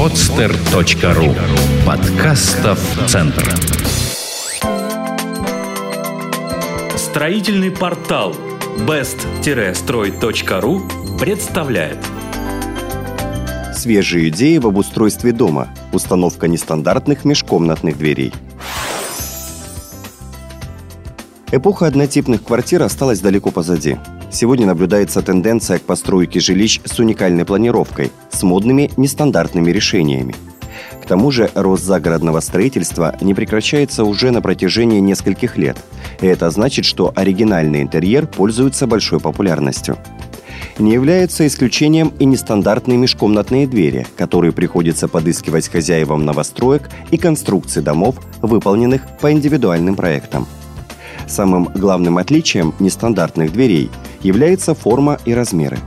podster.ru Подкастов Центр Строительный портал best-строй.ру представляет Свежие идеи в обустройстве дома. Установка нестандартных межкомнатных дверей. Эпоха однотипных квартир осталась далеко позади. Сегодня наблюдается тенденция к постройке жилищ с уникальной планировкой, с модными нестандартными решениями. К тому же рост загородного строительства не прекращается уже на протяжении нескольких лет. И это значит, что оригинальный интерьер пользуется большой популярностью. Не являются исключением и нестандартные межкомнатные двери, которые приходится подыскивать хозяевам новостроек и конструкций домов, выполненных по индивидуальным проектам. Самым главным отличием нестандартных дверей является форма и размеры.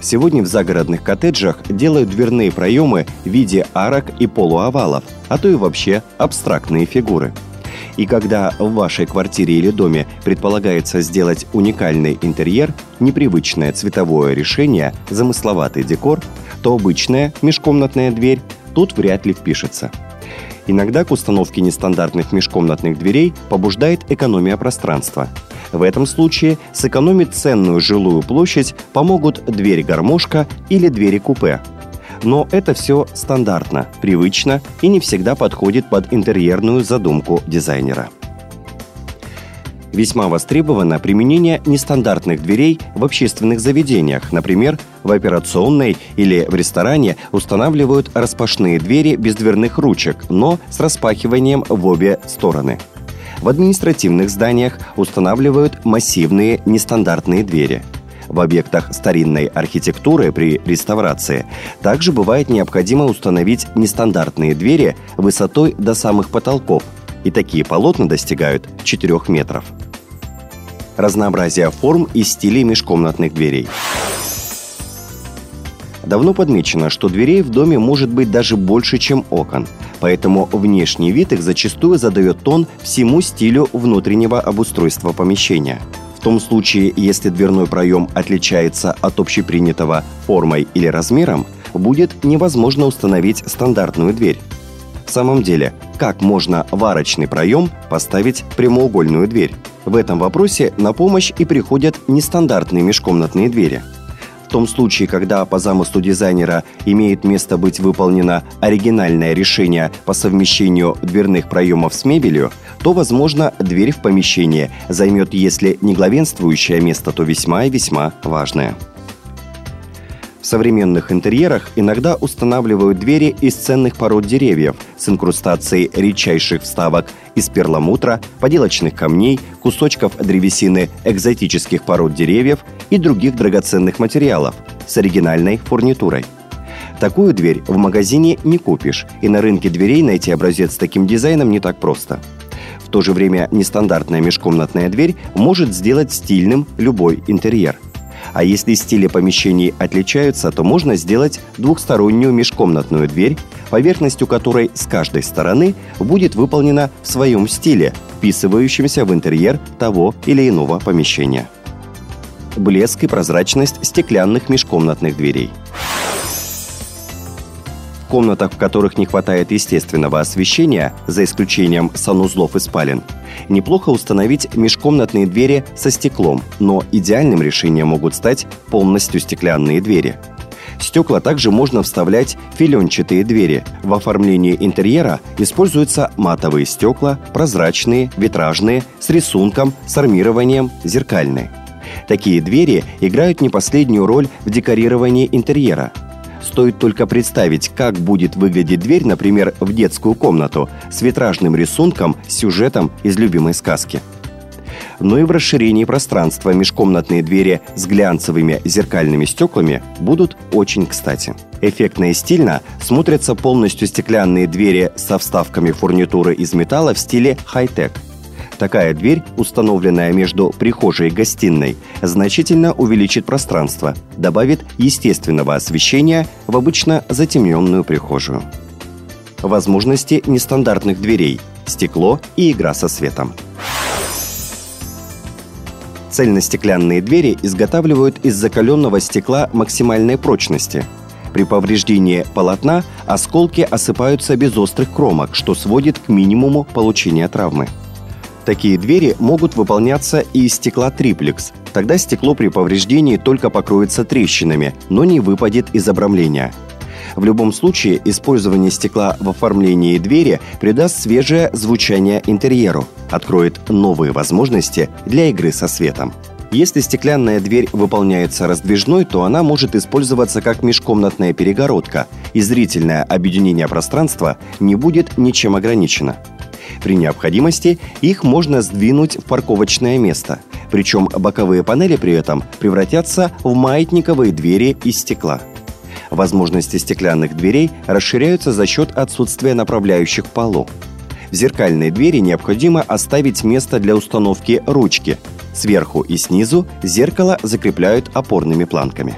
Сегодня в загородных коттеджах делают дверные проемы в виде арок и полуовалов, а то и вообще абстрактные фигуры. И когда в вашей квартире или доме предполагается сделать уникальный интерьер, непривычное цветовое решение, замысловатый декор, то обычная межкомнатная дверь тут вряд ли впишется – Иногда к установке нестандартных межкомнатных дверей побуждает экономия пространства. В этом случае сэкономить ценную жилую площадь помогут дверь-гармошка или двери-купе. Но это все стандартно, привычно и не всегда подходит под интерьерную задумку дизайнера. Весьма востребовано применение нестандартных дверей в общественных заведениях. Например, в операционной или в ресторане устанавливают распашные двери без дверных ручек, но с распахиванием в обе стороны. В административных зданиях устанавливают массивные нестандартные двери. В объектах старинной архитектуры при реставрации также бывает необходимо установить нестандартные двери высотой до самых потолков – и такие полотна достигают 4 метров. Разнообразие форм и стилей межкомнатных дверей. Давно подмечено, что дверей в доме может быть даже больше, чем окон, поэтому внешний вид их зачастую задает тон всему стилю внутреннего обустройства помещения. В том случае, если дверной проем отличается от общепринятого формой или размером, будет невозможно установить стандартную дверь. В самом деле, как можно в арочный проем поставить прямоугольную дверь? В этом вопросе на помощь и приходят нестандартные межкомнатные двери. В том случае, когда по замыслу дизайнера имеет место быть выполнено оригинальное решение по совмещению дверных проемов с мебелью, то, возможно, дверь в помещение займет, если не главенствующее место, то весьма и весьма важное. В современных интерьерах иногда устанавливают двери из ценных пород деревьев с инкрустацией редчайших вставок из перламутра, поделочных камней, кусочков древесины экзотических пород деревьев и других драгоценных материалов с оригинальной фурнитурой. Такую дверь в магазине не купишь, и на рынке дверей найти образец с таким дизайном не так просто. В то же время нестандартная межкомнатная дверь может сделать стильным любой интерьер – а если стили помещений отличаются, то можно сделать двухстороннюю межкомнатную дверь, поверхностью которой с каждой стороны будет выполнена в своем стиле, вписывающемся в интерьер того или иного помещения. Блеск и прозрачность стеклянных межкомнатных дверей – комнатах, в которых не хватает естественного освещения, за исключением санузлов и спален, неплохо установить межкомнатные двери со стеклом, но идеальным решением могут стать полностью стеклянные двери. Стекла также можно вставлять филенчатые двери. В оформлении интерьера используются матовые стекла, прозрачные, витражные, с рисунком, с армированием, зеркальные. Такие двери играют не последнюю роль в декорировании интерьера – Стоит только представить, как будет выглядеть дверь, например, в детскую комнату с витражным рисунком, сюжетом из любимой сказки. Но и в расширении пространства межкомнатные двери с глянцевыми зеркальными стеклами будут очень кстати. Эффектно и стильно смотрятся полностью стеклянные двери со вставками фурнитуры из металла в стиле хай-тек – Такая дверь, установленная между прихожей и гостиной, значительно увеличит пространство, добавит естественного освещения в обычно затемненную прихожую. Возможности нестандартных дверей – стекло и игра со светом. Цельностеклянные двери изготавливают из закаленного стекла максимальной прочности. При повреждении полотна осколки осыпаются без острых кромок, что сводит к минимуму получения травмы. Такие двери могут выполняться и из стекла триплекс. Тогда стекло при повреждении только покроется трещинами, но не выпадет из обрамления. В любом случае, использование стекла в оформлении двери придаст свежее звучание интерьеру, откроет новые возможности для игры со светом. Если стеклянная дверь выполняется раздвижной, то она может использоваться как межкомнатная перегородка, и зрительное объединение пространства не будет ничем ограничено. При необходимости их можно сдвинуть в парковочное место. Причем боковые панели при этом превратятся в маятниковые двери из стекла. Возможности стеклянных дверей расширяются за счет отсутствия направляющих полу. В зеркальной двери необходимо оставить место для установки ручки. Сверху и снизу зеркало закрепляют опорными планками.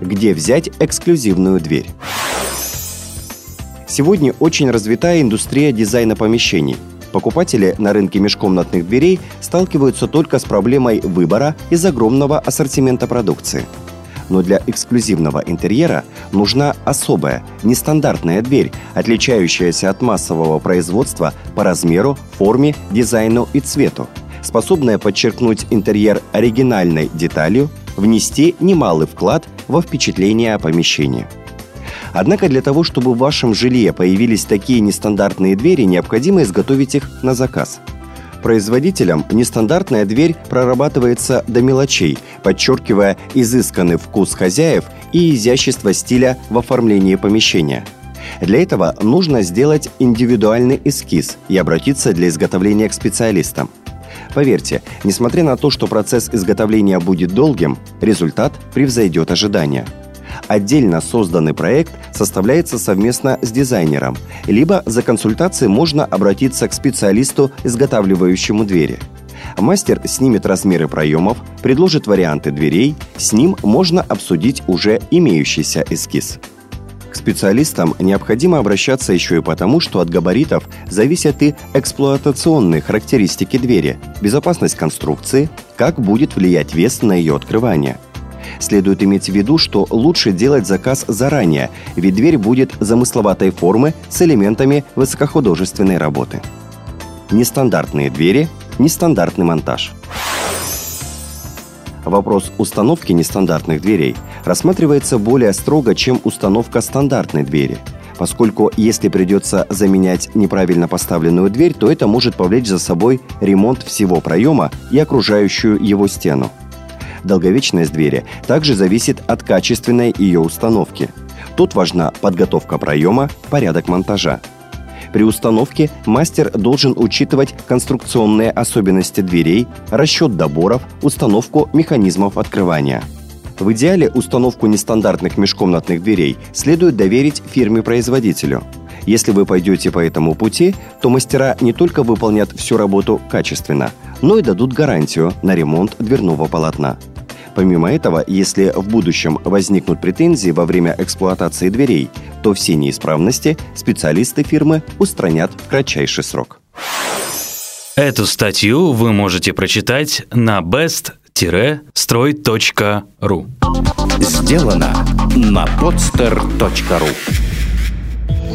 Где взять эксклюзивную дверь? Сегодня очень развитая индустрия дизайна помещений. Покупатели на рынке межкомнатных дверей сталкиваются только с проблемой выбора из огромного ассортимента продукции. Но для эксклюзивного интерьера нужна особая, нестандартная дверь, отличающаяся от массового производства по размеру, форме, дизайну и цвету, способная подчеркнуть интерьер оригинальной деталью, внести немалый вклад во впечатление о помещении – Однако для того, чтобы в вашем жилье появились такие нестандартные двери, необходимо изготовить их на заказ. Производителям нестандартная дверь прорабатывается до мелочей, подчеркивая изысканный вкус хозяев и изящество стиля в оформлении помещения. Для этого нужно сделать индивидуальный эскиз и обратиться для изготовления к специалистам. Поверьте, несмотря на то, что процесс изготовления будет долгим, результат превзойдет ожидания – Отдельно созданный проект составляется совместно с дизайнером, либо за консультацией можно обратиться к специалисту, изготавливающему двери. Мастер снимет размеры проемов, предложит варианты дверей, с ним можно обсудить уже имеющийся эскиз. К специалистам необходимо обращаться еще и потому, что от габаритов зависят и эксплуатационные характеристики двери, безопасность конструкции, как будет влиять вес на ее открывание – Следует иметь в виду, что лучше делать заказ заранее, ведь дверь будет замысловатой формы с элементами высокохудожественной работы. Нестандартные двери, нестандартный монтаж. Вопрос установки нестандартных дверей рассматривается более строго, чем установка стандартной двери – поскольку если придется заменять неправильно поставленную дверь, то это может повлечь за собой ремонт всего проема и окружающую его стену. Долговечность двери также зависит от качественной ее установки. Тут важна подготовка проема, порядок монтажа. При установке мастер должен учитывать конструкционные особенности дверей, расчет доборов, установку механизмов открывания. В идеале установку нестандартных межкомнатных дверей следует доверить фирме-производителю. Если вы пойдете по этому пути, то мастера не только выполнят всю работу качественно, но и дадут гарантию на ремонт дверного полотна. Помимо этого, если в будущем возникнут претензии во время эксплуатации дверей, то все неисправности специалисты фирмы устранят в кратчайший срок. Эту статью вы можете прочитать на best-строй.ru Сделано на podster.ru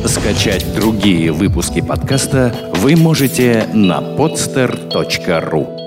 Скачать другие выпуски подкаста вы можете на podster.ru